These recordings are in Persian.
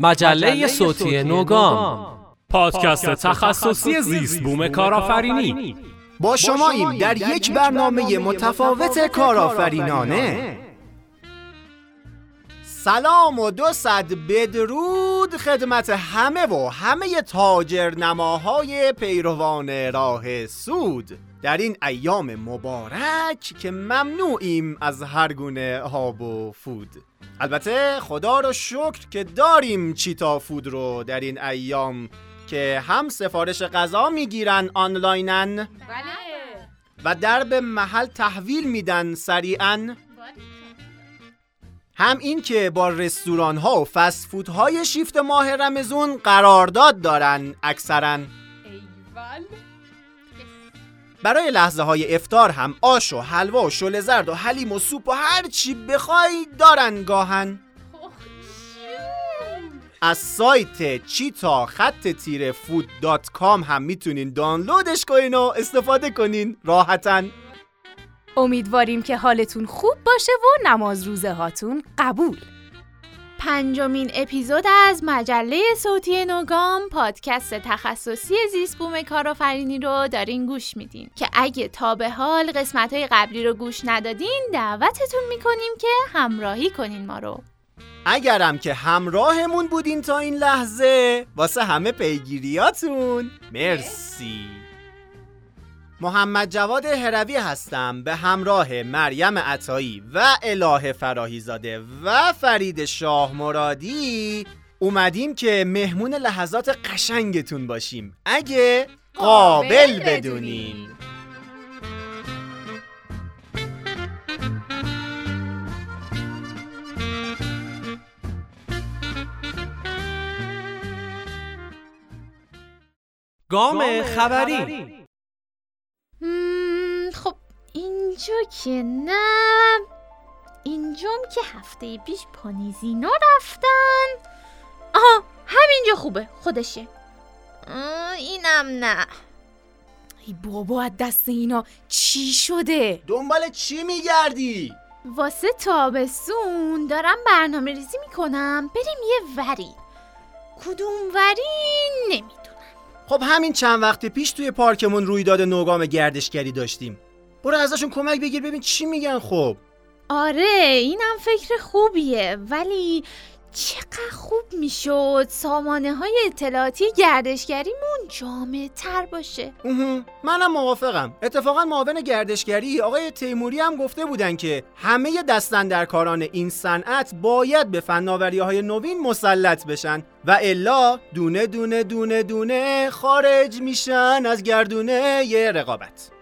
مجله صوتی نوگام. پادکست تخصصی زیست بوم کارآفرینی. با شما ایم در یک برنامه متفاوت کارآفرینانه. سلام و دو صد بدرود خدمت همه و همه تاجر نماهای پیروان راه سود. در این ایام مبارک که ممنوعیم از هر گونه هاب و فود. البته خدا رو شکر که داریم چیتا فود رو در این ایام که هم سفارش غذا می‌گیرن آنلاینن بله. و در به محل تحویل میدن سریعا. هم این که با رستوران ها و فست فود های شیفت ماه رمزون قرارداد دارن اکثرا. ایول. برای لحظه های افتار هم آش و حلوا و شل زرد و حلیم و سوپ و هر چی بخوای دارن گاهن. از سایت چیتا خط تیره فود دات کام هم می‌تونین دانلودش کنین و استفاده کنین. راحتاً. امیدواریم که حالتون خوب باشه و نماز روزه هاتون قبول. پنجمین اپیزود از مجله صوتی نوگام پادکست تخصصی زیست بوم کارآفرینی رو دارین گوش میدین. که اگه تا به حال قسمت های قبلی رو گوش ندادین دعوتتون می‌کنیم که همراهی کنین ما رو. اگرم که همراهمون بودین تا این لحظه واسه همه پیگیریاتون. مرسی. محمد جواد هروی هستم. به همراه مریم عطایی و اله فراهیزاده و فرید شاه مرادی. اومدیم که مهمون لحظات قشنگتون باشیم. اگه قابل قابل بدونین. گام خبری. اینجا که نه. اینجام که هفته پیش پانیزینا رفتن. آها همینجا خوبه خودشه. اینم نه. ای بابا از دست اینا چی شده؟ دنبال چی میگردی؟ واسه تابستون دارم برنامه ریزی می‌کنم. بریم یه وری. کدوم وری؟ نمی‌دونم. خب همین چند وقت پیش توی پارکمون رویداد نوگام گردشگری داشتیم. برو ازشون کمک بگیر ببین چی میگن خب. آره اینم فکر خوبیه. ولی چقدر خوب می‌شد سامانه های اطلاعاتی گردشگریمون جامع تر باشه منم موافقم. اتفاقا معاون گردشگری آقای تیموری هم گفته بودن که همه دستندرکاران این صنعت باید به فناوری های نوین مسلط بشن و الا دونه دونه دونه دونه خارج میشن از گردونه ی رقابت.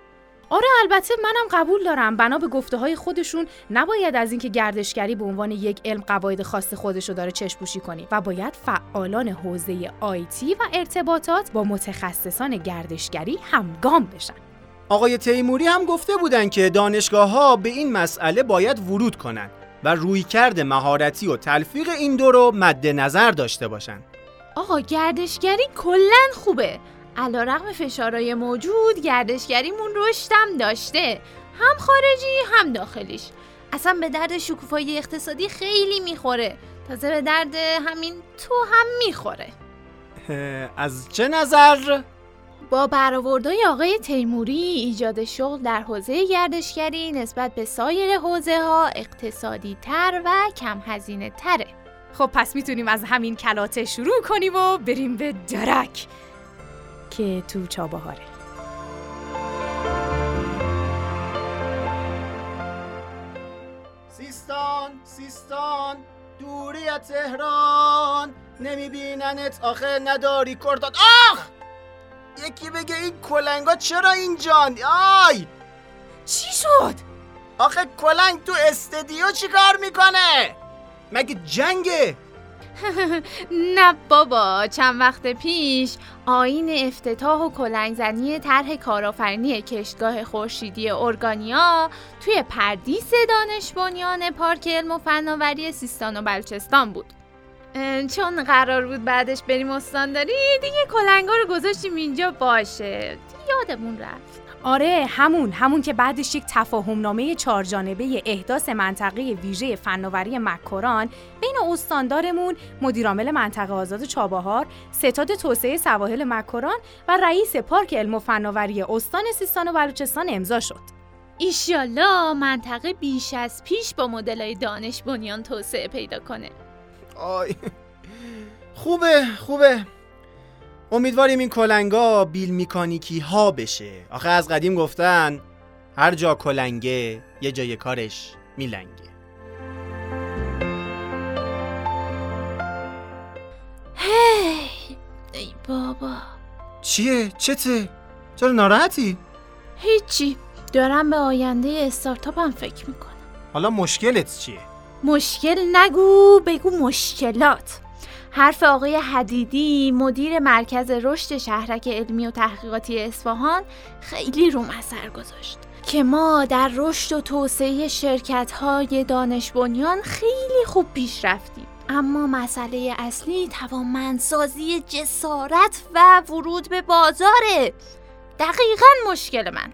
آره البته منم قبول دارم. بنا به گفته های خودشون نباید از اینکه گردشگری به عنوان یک علم قواعد خاص خودشو داره چشپوشی کنی و باید فعالان حوزه آیتی و ارتباطات با متخصصان گردشگری همگام بشن. آقای تیموری هم گفته بودن که دانشگاه ها به این مسئله باید ورود کنند و رویکرد مهارتی و تلفیق این دو رو مد نظر داشته باشند. آقا گردشگری کلا خوبه. علا رقم فشارهای موجود گردشگریمون رشدم داشته. هم خارجی هم داخلیش. اصلا به درد شکوفایی اقتصادی خیلی می‌خوره. تازه به درد همین تو هم می‌خوره. از چه نظر؟ با برآوردهای آقای تیموری ایجاد شغل در حوزه گردشگری نسبت به سایر حوزه ها اقتصادی تر و کم هزینه تره خب پس می‌تونیم از همین کلاته شروع کنیم و بریم به درک. که تو چابهاره سیستان سیستان دوری از تهران. نمیبیننت آخه نداری کرداد. آخ! یکی بگه این کلنگا چرا اینجان آی! چی شد؟ آخه کلنگ تو استدیو چیکار می‌کنه؟ مگه جنگه؟ نه بابا چند وقت پیش آین افتتاح و کلنگزنی طرح کارآفرینی کشتگاه خورشیدی ارگانیا توی پردیس دانش بنیان پارک علم و فناوری سیستان و بلوچستان بود. چون قرار بود بعدش بریم استانداری دیگه کلنگا رو گذاشتیم اینجا باشه. یادمون رفت. آره همون همون که بعدش یک تفاهم نامه چهارجانبه احداث منطقه ویژه فناوری مکران بین استاندارمون مدیرعامل منطقه آزاد چابهار ستاد توسعه سواحل مکران و رئیس پارک علم و فناوری استان سیستان و بلوچستان امضا شد. ایشالله منطقه بیش از پیش با مدلای دانش بنیان توسعه پیدا کنه. آی. خوبه خوبه. امیدواریم این کلنگا بیل میکانیکی ها بشه آخه از قدیم گفتن هر جا کلنگه یه جای کارش میلنگه هی ای بابا چیه؟ چته؟ چرا ناراحتی؟ هیچی دارم به آینده استارتاپم فکر می‌کنم حالا مشکلت چیه؟ مشکل نگو بگو مشکلات حرف آقای حدیدی مدیر مرکز رشد شهرک علمی و تحقیقاتی اصفهان خیلی روم اثر گذاشت. که ما در رشد و توسعه شرکت های دانش بنیان خیلی خوب پیش رفتیم. اما مسئله اصلی توانمندسازی جسارت و ورود به بازاره. دقیقا مشکل من.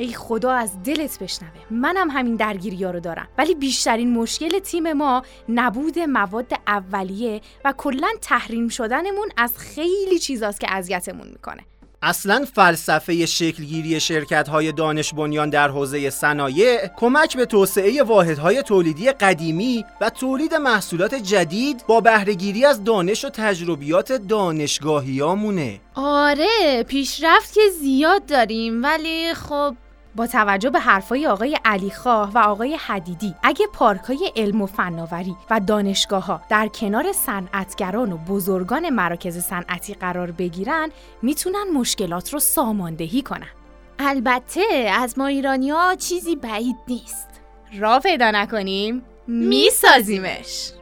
ای خدا از دلت بشنوه. منم همین درگیری ها رو دارم. ولی بیشترین مشکل تیم ما نبود مواد اولیه و کلا تحریم شدنمون از خیلی چیزاست که اذیتمون می‌کنه. اصلا فلسفه شکلگیری شرکت های دانش بنیان در حوزه صنایع کمک به توسعه واحدهای تولیدی قدیمی و تولید محصولات جدید با بهرهگیری از دانش و تجربیات دانشگاهیامونه آره پیشرفت که زیاد داریم. ولی خب با توجه به حرفای آقای علیخواه و آقای حدیدی اگه پارکای علم و فناوری و دانشگاه ها در کنار صنعتگران و بزرگان مراکز صنعتی قرار بگیرن می‌تونن مشکلات رو ساماندهی کنن. البته از ما ایرانی ها چیزی بعید نیست. را پیدا نکنیم میسازیمش.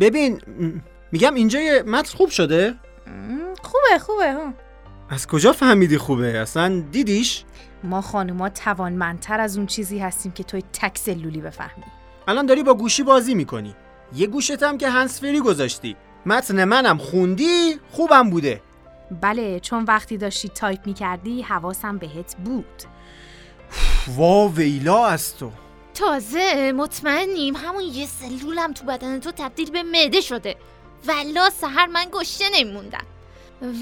ببین میگم اینجا یه متن خوب شده؟ خوبه خوبه ها. از کجا فهمیدی خوبه؟ اصلا دیدیش؟ ما خانوما توانمندتر از اون چیزی هستیم که توی تک سلولی بفهمی الان داری با گوشی بازی می‌کنی یه گوشت هم که هنسفری گذاشتی متن منم خوندی خوبم بوده بله چون وقتی داشتی تایپ می‌کردی حواسم بهت بود وا ویلا از تو تازه مطمئنیم. همون یه سلولم تو بدن تو تبدیل به معده شده. ولا سهر من گشته نمیموندم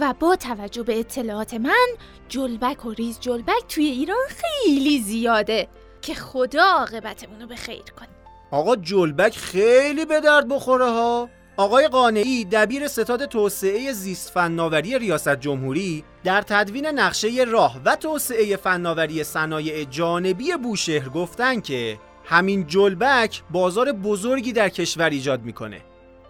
و با توجه به اطلاعات من جلبک و ریز جلبک توی ایران خیلی زیاده که خدا عاقبتمون رو به خیر کنه. آقا جلبک خیلی به درد بخوره ها. آقای قانعی دبیر ستاد توسعه زیست فناوری ریاست جمهوری در تدوین نقشه راه و توسعه فناوری صنایع جانبی بوشهر گفتن که همین جلبک بازار بزرگی در کشور ایجاد می‌کنه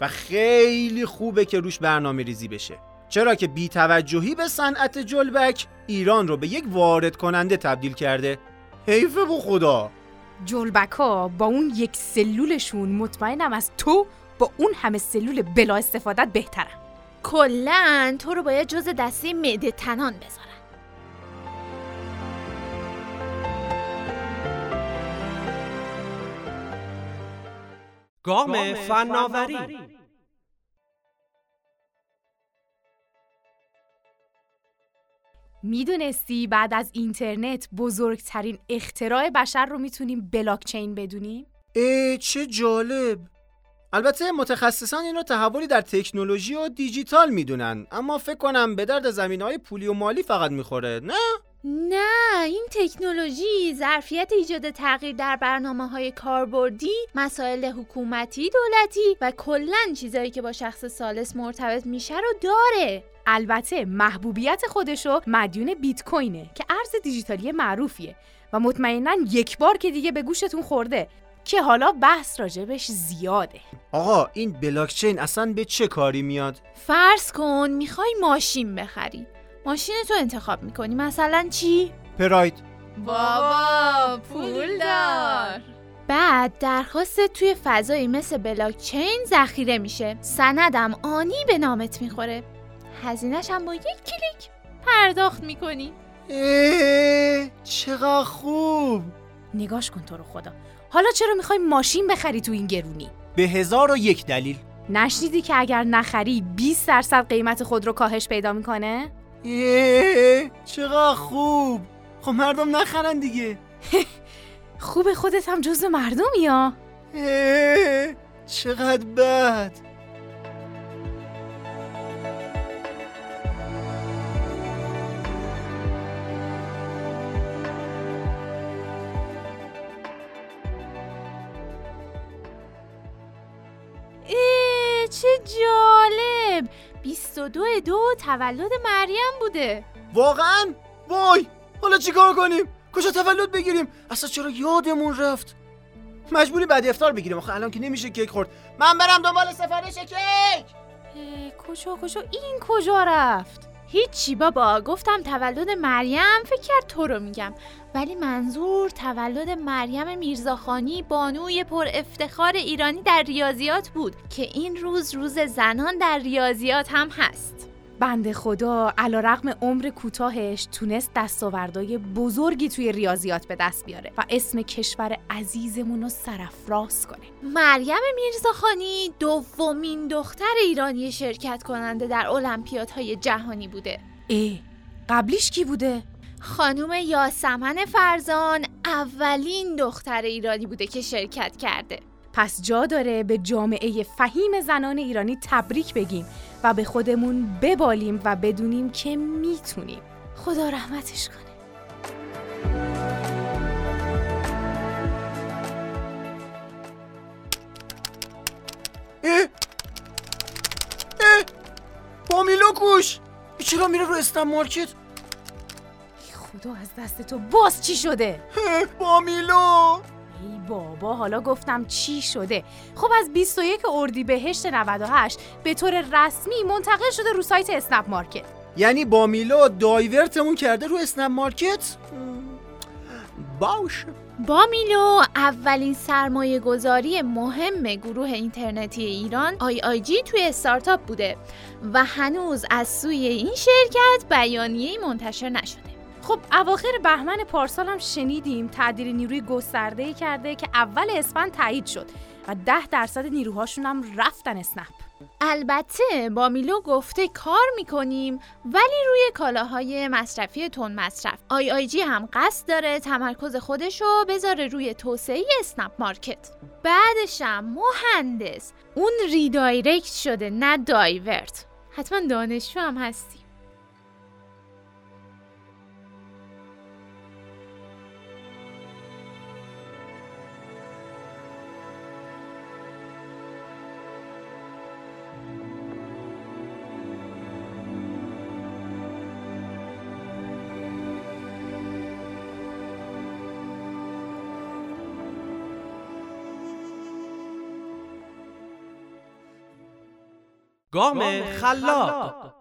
و خیلی خوبه که روش برنامه ریزی بشه. چرا که بیتوجهی به صنعت جلبک ایران رو به یک وارد کننده تبدیل کرده؟ حیفه بو خدا جلبک ها با اون یک سلولشون مطمئنم از تو با اون همه سلول بلا استفادت بهترن کلا تو رو باید جز دسته معده تنان بذارن. گام فناوری. می‌دونستی بعد از اینترنت بزرگترین اختراع بشر رو می‌تونیم بلاکچین بدونیم؟ ای چه جالب. البته متخصصان این رو تحولی در تکنولوژی و دیجیتال می‌دونن اما فکر کنم به درد زمین های پولی و مالی فقط می‌خوره نه؟ نه این تکنولوژی ظرفیت ایجاد تغییر در برنامه های کاربردی مسائل حکومتی دولتی و کلا چیزایی که با شخص سالس مرتبط میشه رو داره البته محبوبیت خودشو مدیون بیت کوینه که ارز دیجیتالی معروفیه و مطمئنا یک بار که دیگه به گوشتون خورده که حالا بحث راجبش زیاده. آقا این بلاکچین اصلا به چه کاری میاد؟ فرض کن می‌خوای ماشین بخری. ماشین تو انتخاب می‌کنی. مثلا چی؟ پراید. بابا پول دار. بعد درخواست توی فضایی مثل بلاکچین ذخیره میشه. سندم آنی به نامت می‌خوره. هزینهش هم با یک کلیک پرداخت می‌کنی. اه، چقدر خوب. نگاش کن تو رو خدا. حالا چرا می‌خوای ماشین بخری تو این گرونی؟ به هزار و یک دلیل. نشنیدی که اگر نخری 20 درصد قیمت خود رو کاهش پیدا می‌کنه؟ اه، چقدر خوب. خب مردم نخرن دیگه. خوب خودت هم جزو مردمی یا چقدر بد. چه جالب. 22 دو تولد مریم بوده. واقعا؟ وای! حالا چیکار کنیم؟ کجا تولد بگیریم؟ اصلا چرا یادمون رفت؟ مجبوری بعد افطار بگیریم. آخه الان که نمیشه کیک خورد. من برم دنبال سفارش کیک! کجا کجا؟ این کجا رفت؟ هیچی بابا گفتم تولد مریم فکر کرد تو رو میگم. ولی منظور تولد مریم میرزاخانی بانوی پر افتخار ایرانی در ریاضیات بود که این روز روز زنان در ریاضیات هم هست. بنده خدا علا رقم عمر کوتاهش تونست دستاوردهای بزرگی توی ریاضیات به دست بیاره و اسم کشور عزیزمون رو سرفراز کنه. مریم میرزاخانی دومین دختر ایرانی شرکت کننده در المپیادهای جهانی بوده. ای قبلیش کی بوده؟ خانم یاسمن فرزان اولین دختر ایرانی بوده که شرکت کرده. پس جا داره به جامعه فهیم زنان ایرانی تبریک بگیم و به خودمون ببالیم و بدونیم که می‌تونیم. خدا رحمتش کنه. اه! اه! بامیلو کوش! چرا میره رو اسنپ مارکت؟ ای خدا از دست تو باز چی شده؟ اه، بامیلو ای بابا حالا گفتم چی شده؟ خب از 21 اردیبهشت 98 به طور رسمی منتقل شده رو سایت اسنپ مارکت. یعنی بامیلو divert مون کرده رو اسنپ مارکت؟ م، باشه بامیلو اولین سرمایه گذاری مهم گروه اینترنتی ایران IIG توی استارتاپ بوده و هنوز از سوی این شرکت بیانیه‌ای منتشر نشده. خب اواخر بهمن پارسال هم شنیدیم تعدیل نیروی گسترده کرده که اول اسفند تایید شد و ده درصد نیروهاشون هم رفتن اسنپ. البته بامیلو گفته کار می‌کنیم ولی روی کالاهای مصرفی تند مصرف. IIG هم قصد داره تمرکز خودشو بذاره روی توسعه اسنپ مارکت. بعدشم مهندس. اون ریدایرکت شده نه دایورت. حتما دانشجو هم هستی. گام خلاق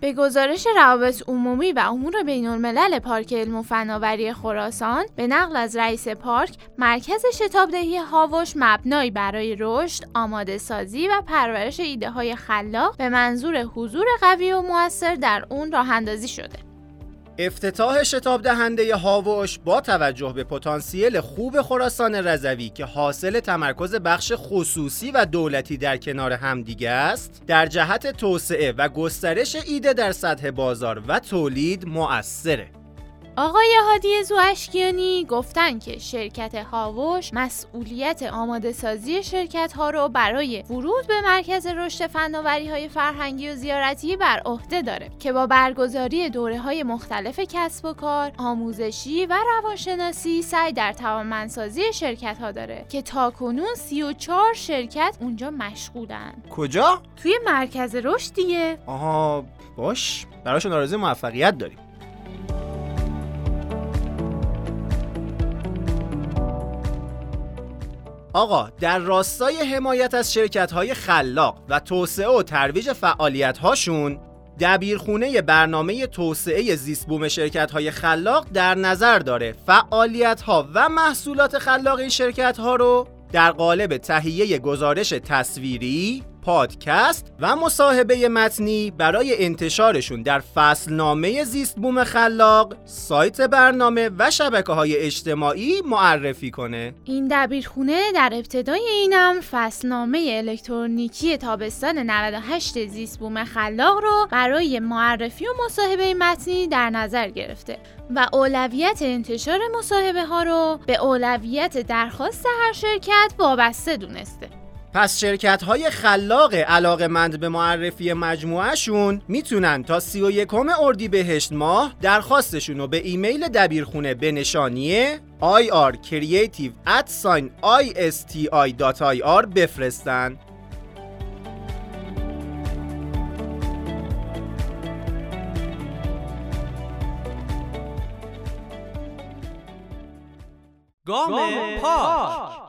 به گزارش روابط عمومی و امور بین الملل پارک علم و فناوری خراسان به نقل از رئیس پارک مرکز شتابدهی هاوش مبنایی برای رشد، آماده سازی و پرورش ایده های خلاق به منظور حضور قوی و موثر در اون راه اندازی شده. افتتاح شتاب دهنده هاوش با توجه به پتانسیل خوب خراسان رضوی که حاصل تمرکز بخش خصوصی و دولتی در کنار همدیگه است در جهت توسعه و گسترش ایده در سطح بازار و تولید مؤثره. آقای هادی زواشکیانی گفتن که شرکت هاوش مسئولیت آماده سازی شرکت ها رو برای ورود به مرکز رشد فناوری های فرهنگی و زیارتی بر عهده داره که با برگزاری دوره های مختلف کسب و کار، آموزشی و روانشناسی سعی در توانمندسازی شرکت ها داره که تاکنون 34 شرکت اونجا مشغولن. کجا؟ توی مرکز رشد دیگه. آها باش. براشون آرزوی موفقیت داریم. آقا در راستای حمایت از شرکت های خلاق و توسعه و ترویج فعالیت هاشون دبیرخونه برنامه توسعه زیست بوم شرکت های خلاق در نظر داره. فعالیت ها و محصولات خلاق این شرکت ها رو در قالب تهیه گزارش تصویری، پادکست و مصاحبه متنی برای انتشارشون در فصلنامه زیست بوم خلاق، سایت برنامه و شبکه های اجتماعی معرفی کنه. این دبیرخونه در ابتدای اینم فصلنامه الکترونیکی تابستان 98 زیست بوم خلاق رو برای معرفی و مصاحبه متنی در نظر گرفته و اولویت انتشار مصاحبه ها رو به اولویت درخواست هر شرکت وابسته دونسته. پس شرکت های خلاق علاقه مند به معرفی مجموعهشون می‌تونن تا 31 اردی بهشت ماه درخواستشون رو به ایمیل دبیرخونه به نشانی ircreative@isti.ir بفرستن. گام پاک.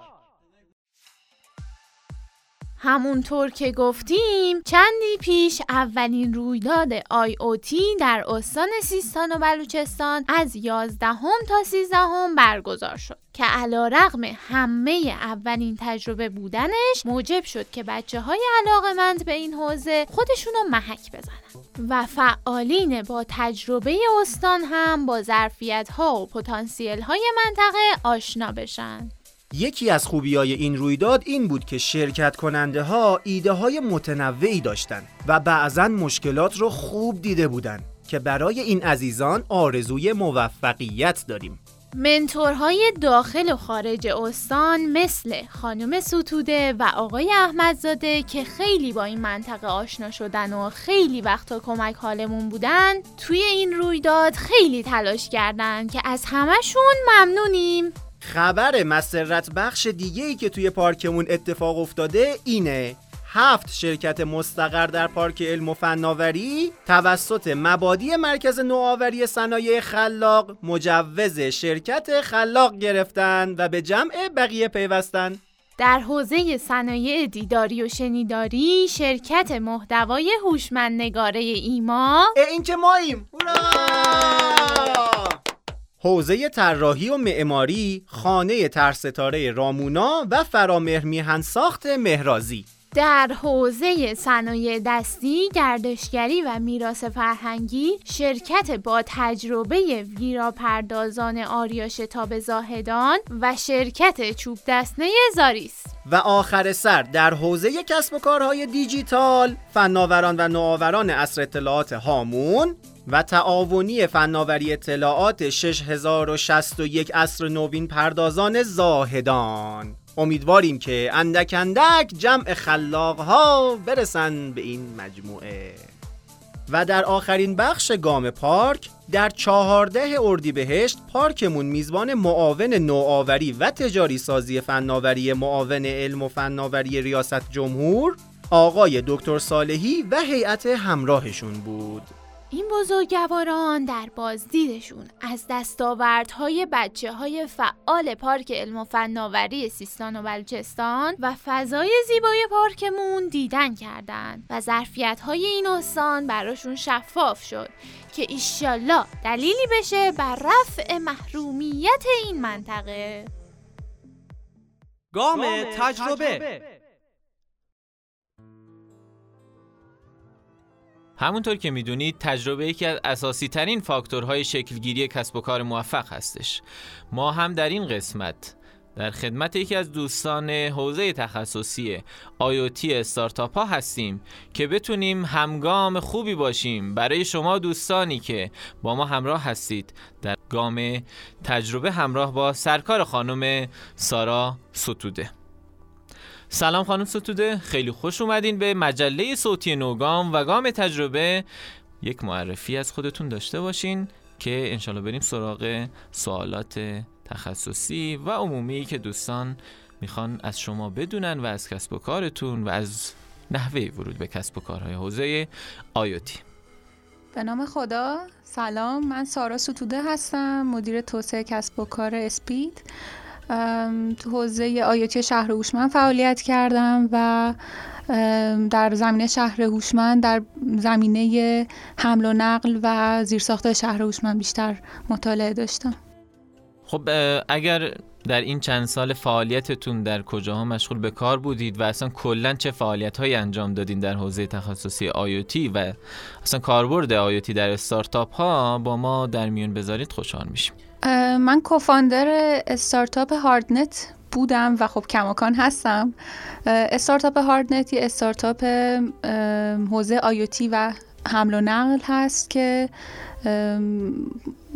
همونطور که گفتیم چندی پیش اولین رویداد آی او تی در استان سیستان و بلوچستان از 11 هم تا 13 هم برگزار شد که علا رغم همه اولین تجربه بودنش موجب شد که بچه های علاقمند به این حوزه خودشونو محک بزنن و فعالین با تجربه استان هم با ظرفیت ها و پتانسیل های منطقه آشنا بشن. یکی از خوبی های این رویداد این بود که شرکت کننده ها ایده های متنوعی داشتن و بعضا مشکلات رو خوب دیده بودن که برای این عزیزان آرزوی موفقیت داریم. منتورهای داخل و خارج استان مثل خانم ستوده و آقای احمدزاده که خیلی با این منطقه آشنا شدن و خیلی وقتا کمک حالمون بودن توی این رویداد خیلی تلاش کردن که از همشون ممنونیم. خبر مسرت بخش دیگه ای که توی پارکمون اتفاق افتاده اینه. هفت شرکت مستقر در پارک علم و فناوری توسط مبادی مرکز نوآوری صنایع خلاق مجوز شرکت خلاق گرفتن و به جمع بقیه پیوستن. در حوزه صنایع دیداری و شنیداری شرکت محتوای هوشمند نگاره ایما. این که ماییم. حوزه طراحی و معماری خانه ترستاره رامونا و فرامهر میهن ساخت مهرازی. در حوزه صنایع دستی، گردشگری و میراث فرهنگی شرکت با تجربه ویراپردازان آریا شتاب زاهدان و شرکت چوب دستنه زاریس. و آخر سر در حوزه کسب و کارهای دیجیتال فناوران و نوآوران اصر اطلاعات هامون و تعاونی فناوری اطلاعات 6061 اصر نوین پردازان زاهدان. امیدواریم که اندک اندک جمع خلاق ها برسن به این مجموعه. و در آخرین بخش گام پارک در چهارده اردیبهشت پارکمون میزبان معاون نوآوری و تجاری سازی فناوری معاون علم و فناوری ریاست جمهور آقای دکتر صالحی و هیئت همراهشون بود. این بزرگواران در بازدیدشون از دستاوردهای بچه های فعال پارک علم و فناوری سیستان و بلوچستان و فضای زیبای پارکمون دیدن کردند و ظرفیت های این استان براشون شفاف شد که ایشالله دلیلی بشه بر رفع محرومیت این منطقه. گام تجربه. همونطور که می‌دونید تجربه یکی از اساسی ترین فاکتورهای شکلگیری کسب و کار موفق هستش. ما هم در این قسمت در خدمت یکی از دوستان حوزه تخصصی IoT استارتاپ ها هستیم که بتونیم همگام خوبی باشیم. برای شما دوستانی که با ما همراه هستید در گام تجربه همراه با سرکار خانم سارا ستوده. سلام خانم ستوده. خیلی خوش اومدین به مجله صوتی نوگام و گام تجربه. یک معرفی از خودتون داشته باشین که انشالله بریم سراغ سوالات تخصصی و عمومی که دوستان می‌خوان از شما بدونن و از کسب و کارتون و از نحوه ورود به کسب و کارهای حوزه آیوتی. به نام خدا. سلام. من سارا ستوده هستم مدیر توسعه کسب و کار اسپید. تو حوزه آیاتی شهر هوشمند فعالیت کردم و در زمینه شهر هوشمند در زمینه حمل و نقل و زیرساخت شهر هوشمند بیشتر مطالعه داشتم. خب اگر در این چند سال فعالیتتون در کجاها مشغول به کار بودید و اصلا کلا چه فعالیت هایی انجام دادین در حوزه تخصصی آیوتی و اصلا کاربرد آیوتی در استارتاپ ها با ما در میون بذارید خوشحال میشیم. من کوفاندر استارتاپ هاردنت بودم و خب کماکان هستم. استارتاپ هاردنت یه استارتاپ حوزه آیوتی و حمل و نقل هست که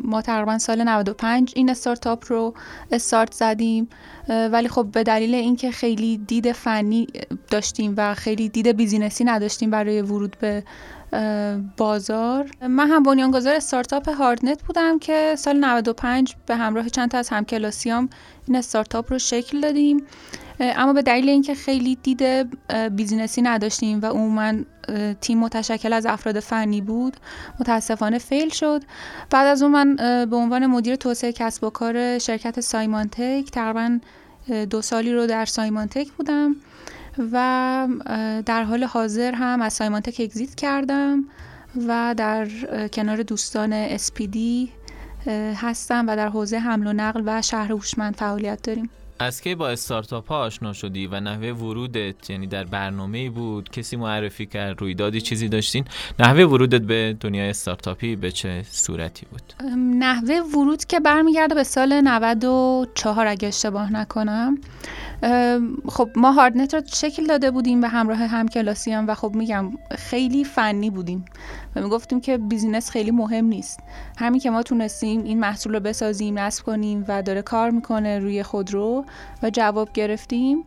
ما تقریبا سال 95 این استارتاپ رو استارت زدیم. ولی خب به دلیل اینکه خیلی دید فنی داشتیم و خیلی دید business ی نداشتیم برای ورود به بازار. من هم بنیانگذار استارتاپ هاردنت بودم که سال 95 به همراه چند تا از همکلاسیام این استارتاپ رو شکل دادیم. اما به دلیل اینکه خیلی دید business ی نداشتیم و عموما تیم متشکل از افراد فنی بود متاسفانه fail شد. بعد از اون من به عنوان مدیر توسعه کسب و کار شرکت سایمانتک تقریبا دو سالی رو در سایمانتک بودم. و در حال حاضر هم از سایمانتک اگزیت کردم و در کنار دوستان SPD هستم و در حوزه حمل و نقل و شهر هوشمند فعالیت داریم. از کی با استارتاپ ها آشنا شدی و نحوه ورودت یعنی در برنامه بود کسی معرفی کرد رویدادی چیزی داشتین؟ نحوه ورودت به دنیای استارتاپی به چه صورتی بود؟ نحوه ورود که برمیگرده به سال 94 اگه اشتباه نکنم. خب ما هاردنت رو شکل داده بودیم به همراه هم کلاسیان و خب میگم خیلی فنی بودیم و می‌گفتیم که بیزینس خیلی مهم نیست. همین که ما تونستیم این محصول رو بسازیم نصب کنیم و داره کار می‌کنه روی خودرو و جواب گرفتیم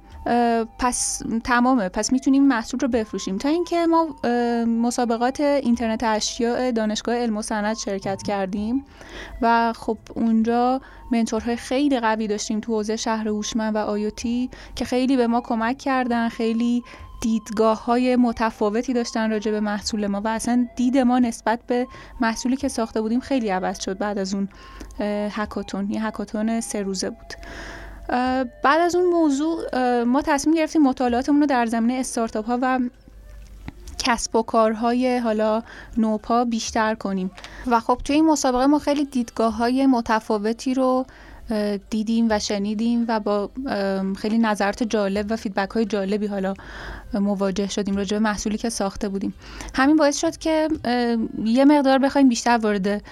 پس تمامه. پس می‌تونیم محصول رو بفروشیم. تا اینکه ما مسابقات اینترنت اشیاء دانشگاه علم و صنعت شرکت کردیم و خب اونجا منتورهای خیلی قوی داشتیم تو حوزه شهر هوشمند و آیوتی که خیلی به ما کمک کردن خیلی دیدگاه های متفاوتی داشتن راجع به محصول ما و اصلا دید ما نسبت به محصولی که ساخته بودیم خیلی عوض شد بعد از اون هکاتون. یه هکاتون سه روزه بود. بعد از اون موضوع ما تصمیم گرفتیم مطالعاتمون رو در زمینه استارتاپ ها و کسب و کارهای حالا نوپا بیشتر کنیم. و خب توی این مسابقه ما خیلی دیدگاه های متفاوتی رو دیدیم و شنیدیم و با خیلی نظرات جالب و فیدبک های جالبی حالا مواجه شدیم راجع به محصولی که ساخته بودیم. همین باعث شد که یه مقدار بخوایم بیشتر وارد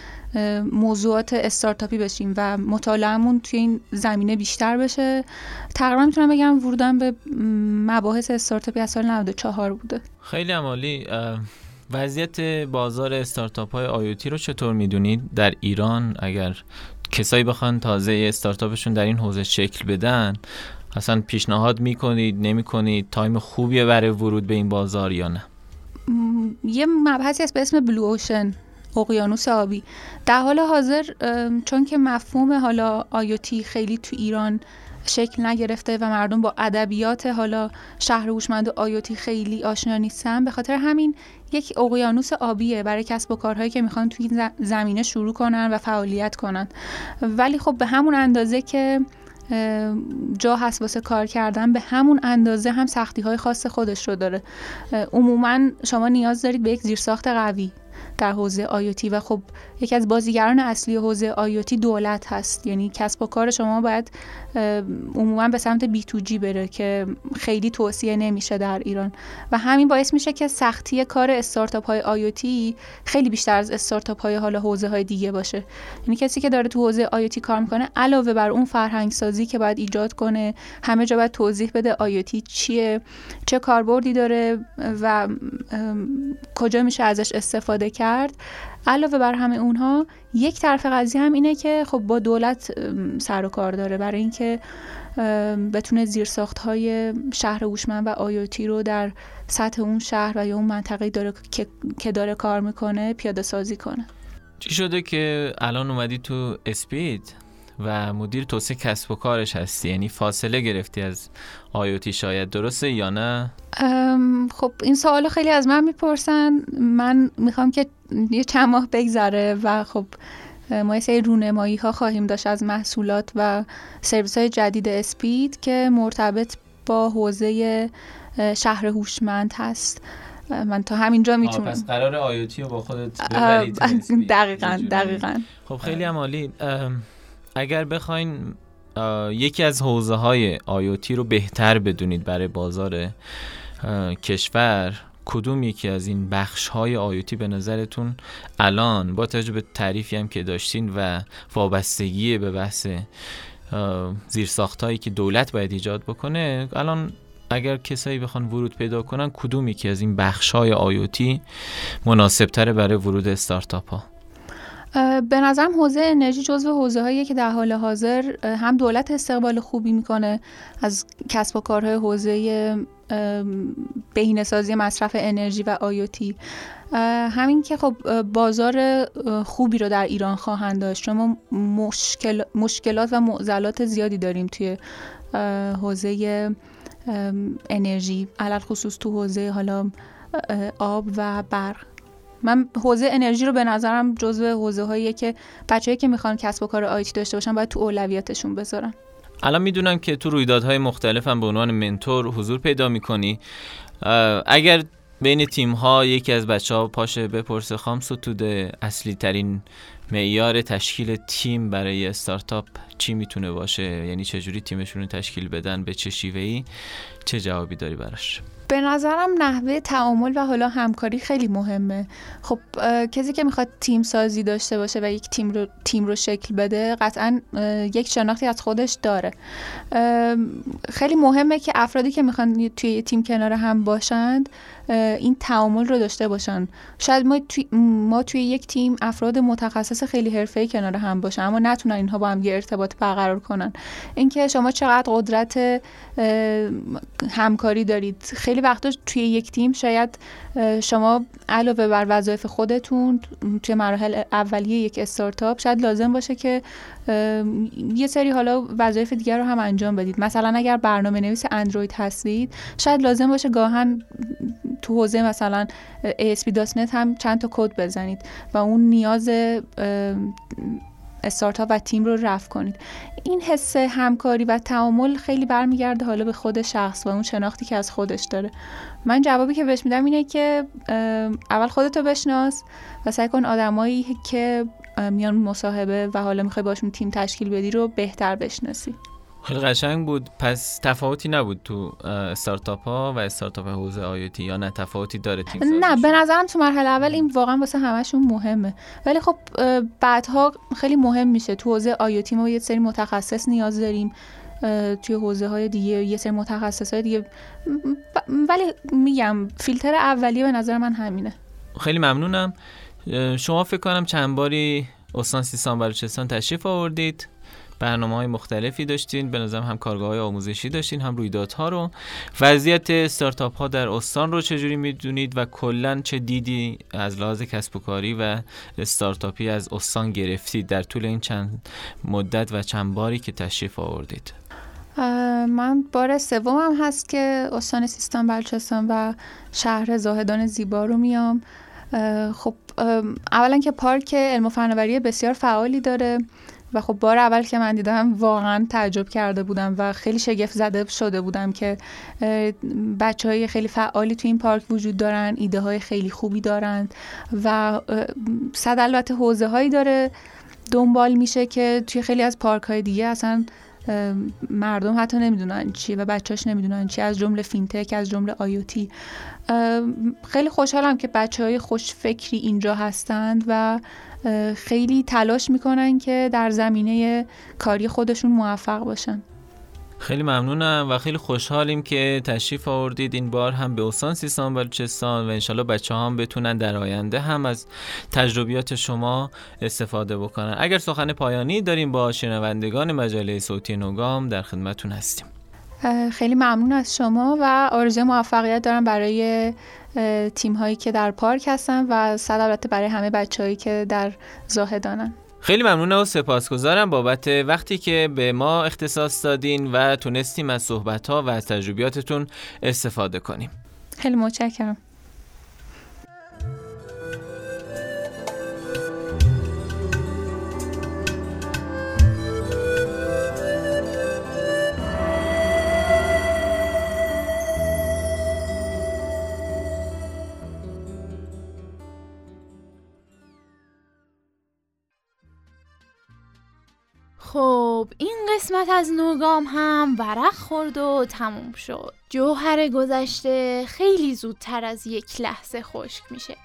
موضوعات استارتاپی بشیم و مطالعهمون توی این زمینه بیشتر بشه. تقریبا می‌تونم بگم ورودم به مباحث استارتاپی از سال 94 بوده. خیلی عالی. وضعیت بازار استارتاپ های IoT رو چطور می‌دونید؟ در ایران اگر کسایی بخوان تازه استارتاپشون در این حوزه شکل بدن اصلا پیشنهاد می‌کنید نمی‌کنید؟ time خوبیه برای ورود به این بازار یا نه؟ یه مبحثی هست به اسم blue ocean اقیانوس آبی. در حال حاضر چون که مفهوم حالا آیوتی خیلی تو ایران شکل نگرفته و مردم با ادبیات حالا شهر هوشمند و آیوتی خیلی آشنا نیستن به خاطر همین یک اقیانوس آبیه برای کسب و کارهایی که می‌خوان توی این زمینه شروع کنن و فعالیت کنن. ولی خب به همون اندازه که جا هست واسه کار کردن به همون اندازه هم سختی های خاص خودش رو داره. عموما شما نیاز دارید به یک زیرساخت قوی. در حوزه آیوتی و خب یکی از بازیگران اصلی حوزه آیوتی دولت هست. یعنی کسب و کار شما باید عموما به سمت بی تو جی بره که خیلی توصیه نمیشه در ایران. و همین باعث میشه که سختی کار استارتاپ های آیوتی خیلی بیشتر از استارتاپ های حالا حوزه های دیگه باشه. یعنی کسی که داره تو حوزه آیوتی کار می‌کنه علاوه بر اون فرهنگ سازی که باید ایجاد کنه همه جا باید توضیح بده آیوتی چیه چه کاربردی داره و کجا میشه ازش استفاده کرد. علاوه بر همه اونها یک طرف قضیه هم اینه که خب با دولت سر و کار داره. برای اینکه بتونه زیرساخت های شهر هوشمند و آیوتی رو در سطح اون شهر و یا اون منطقه داره که داره کار می‌کنه پیاده سازی کنه. چی شده که الان اومدی تو اسپید؟ و مدیر توسعه کسب و کارش هستی. یعنی فاصله گرفتی از آیوتی شاید. درسته یا نه؟ خب این سوال خیلی از من می‌پرسن. من می‌خوام که یه چند ماه بگذره و خب ما یه سری رونمایی ها خواهیم داشت از محصولات و سرویس های جدید اسپید که مرتبط با حوزه شهر هوشمند هست. من تا همینجا می‌تونم. پس قرار آیوتی رو با خودت ببرید. دقیقا دقیقا. خب خیلی عمالی اگر بخواین یکی از حوزه های آیوتی رو بهتر بدونید برای بازار کشور کدوم یکی از این بخش های آیوتی به نظرتون الان با توجه به تعریفی هم که داشتین و وابستگی به بحث زیرساخت هایی که دولت باید ایجاد بکنه الان اگر کسایی بخوان ورود پیدا کنن کدوم یکی از این بخش های آیوتی مناسب تره برای ورود استارتاپ ها؟ به نظرم حوزه انرژی جزو حوزه هایی که در حال حاضر هم دولت استقبال خوبی می‌کنه از کسب و کارهای حوزه بهینه‌سازی مصرف انرژی و آیوتی همین که خب بازار خوبی رو در ایران خواهند داشت. چون مشکل، مشکلات و معضلات زیادی داریم توی حوزه انرژی علل خصوص تو حوزه حالا آب و برق من حوزه انرژی رو به نظرم جزو حوزه هاییه که بچه‌ای که می‌خوان کسب و کار آیتی داشته باشن باید تو اولویتشون بذارن. الان می‌دونم که تو رویدادهای مختلف هم به عنوان منتور حضور پیدا می‌کنی. اگر بین تیم ها یکی از بچه ها پاشه بپرسه خام ستوده اصلی ترین معیار تشکیل تیم برای استارتاپ چی می‌تونه باشه؟ یعنی چجوری تیمشون رو تشکیل بدن؟ به چه شیوهی چه جوابی داری براش؟ به نظرم نحوه تعامل و حالا همکاری خیلی مهمه. خب کسی که می‌خواد تیم سازی داشته باشه و یک تیم رو تیم رو شکل بده قطعا یک شناختی از خودش داره. خیلی مهمه که افرادی که می‌خوان توی تیم کنار هم باشند این تعامل رو داشته باشن. شاید ما توی, ما توی یک تیم افراد متخصص خیلی حرفه‌ای کنار هم باشن اما نتونن اینها با هم یه ارتباط برقرار کنن. اینکه شما چقدر قدرت همکاری دارید. خیلی وقتا توی یک تیم شاید شما علاوه بر وظایف خودتون توی مراحل اولیه یک استارتاپ شاید لازم باشه که یه سری حالا وظایف دیگر رو هم انجام بدید. مثلا اگر برنامه نویس اندروید هستید شاید لازم باشه گاهن تو حوزه مثلا ASP.NET هم چند تا کد بزنید و اون نیاز استارتاپ و تیم رو رفع کنید. این حس همکاری و تعامل خیلی برمیگرده حالا به خود شخص و اون شناختی که از خودش داره. من جوابی که بهش میدم اینه که اول خودتو بشناس و سعی کن آدمایی که میان مصاحبه و حالا می‌خوای باشون تیم تشکیل بدی رو بهتر بشناسی. خیلی قشنگ بود. پس تفاوتی نبود تو استارتاپ ها و استارتاپ حوزه آیوتی یا نه؟ تفاوتی داره تیم نه به نظرم تو مرحله اول این واقعا واسه همشون مهمه. ولی خب بعدها خیلی مهم میشه. تو حوزه آیوتی ما یه سری متخصص نیاز داریم. توی حوزه های دیگه یه سری متخصص های دیگه. ولی میگم فیلتر اولیه به نظر من همینه. خیلی ممنونم. شما فکر کنم چند باری استان سیستان بلوچستان تشریف آوردید. برنامه های مختلفی داشتین. به نظرم هم کارگاه های آموزشی داشتین هم رویدادها رو. وضعیت استارتاپ ها در استان رو چجوری می‌دونید و کلا چه دیدی از لحاظ کسب و کاری و استارتاپی از استان گرفتید در طول این چند مدت و چند باری که تشریف آوردید؟ من بار سومم هست که استان سیستان بلوچستان و شهر زاهدان زیبا رو میام. خب اولا که پارک علم و فناوری بسیار فعالی داره. و خب بار اول که من دیدم واقعا تعجب کرده بودم و خیلی شگفت زده شده بودم که بچه های خیلی فعالی تو این پارک وجود دارن ایده های خیلی خوبی دارند و صد البته حوزه هایی داره دنبال میشه که توی خیلی از پارک های دیگه اصلا مردم حتی نمی‌دونن چی و بچهاش نمی‌دونن چی از جمله فینتک از جمله آیوتی خیلی خوشحالم که بچه های خوش فکری اینجا هستند و خیلی تلاش می‌کنن که در زمینه کاری خودشون موفق باشن. خیلی ممنونم و خیلی خوشحالیم که تشریف آوردید. این بار هم به استان سیستان بلوچستان و انشالله بچه هم بتونن در آینده هم از تجربیات شما استفاده بکنن. اگر سخن پایانی داریم با شنوندگان مجله صوتی نوگام در خدمتون هستیم. خیلی ممنون از شما و آرزوی موفقیت دارم برای تیم هایی که در پارک هستن و صد البته برای همه بچه هایی که در زاهدانن. خیلی ممنونم و سپاسگزارم بابت وقتی که به ما اختصاص دادین و تونستیم از صحبت ها و از تجربیاتتون استفاده کنیم. خیلی متشکرم. خب این قسمت از نوگام هم ورق خورد و تموم شد. جوهر گذشته خیلی زودتر از یک لحظه خشک میشه.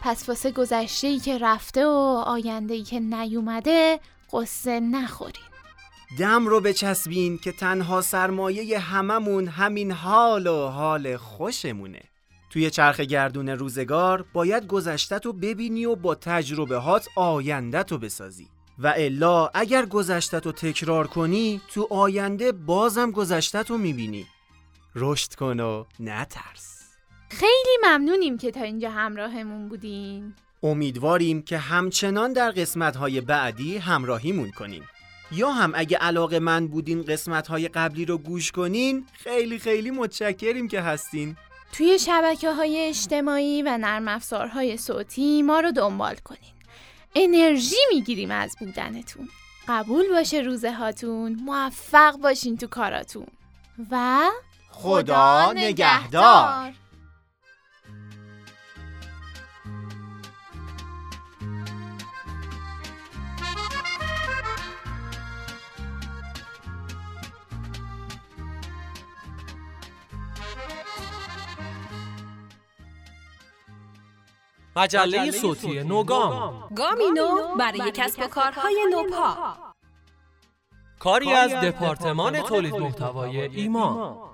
پس واسه گذشته ای که رفته و آینده ای که نیومده قصه نخورین. دم رو بچسبین که تنها سرمایه هممون همین حال و حال خوشمونه. توی چرخ گردون روزگار باید گذشتت رو ببینی و با تجربه هات آیندت رو بسازی. و الا اگر گذشتت رو تکرار کنی تو آینده بازم گذشتت رو می‌بینی. رشد کن و نترس. خیلی ممنونیم که تا اینجا همراهمون بودین. امیدواریم که همچنان در قسمت‌های بعدی همراهیمون کنین. یا هم اگه علاقه من بودین قسمت‌های قبلی رو گوش کنین خیلی خیلی متشکریم که هستین. توی شبکه های اجتماعی و نرم افزارهای صوتی ما رو دنبال کنین. انرژی می‌گیریم از بودنتون. قبول باشه روزه هاتون موفق باشین تو کاراتون. و خدا نگهدار. مجله صوتی نوگام. گامی نو برای کسب و کارهای نوپا. کاری از دپارتمان تولید محتوای ایمان.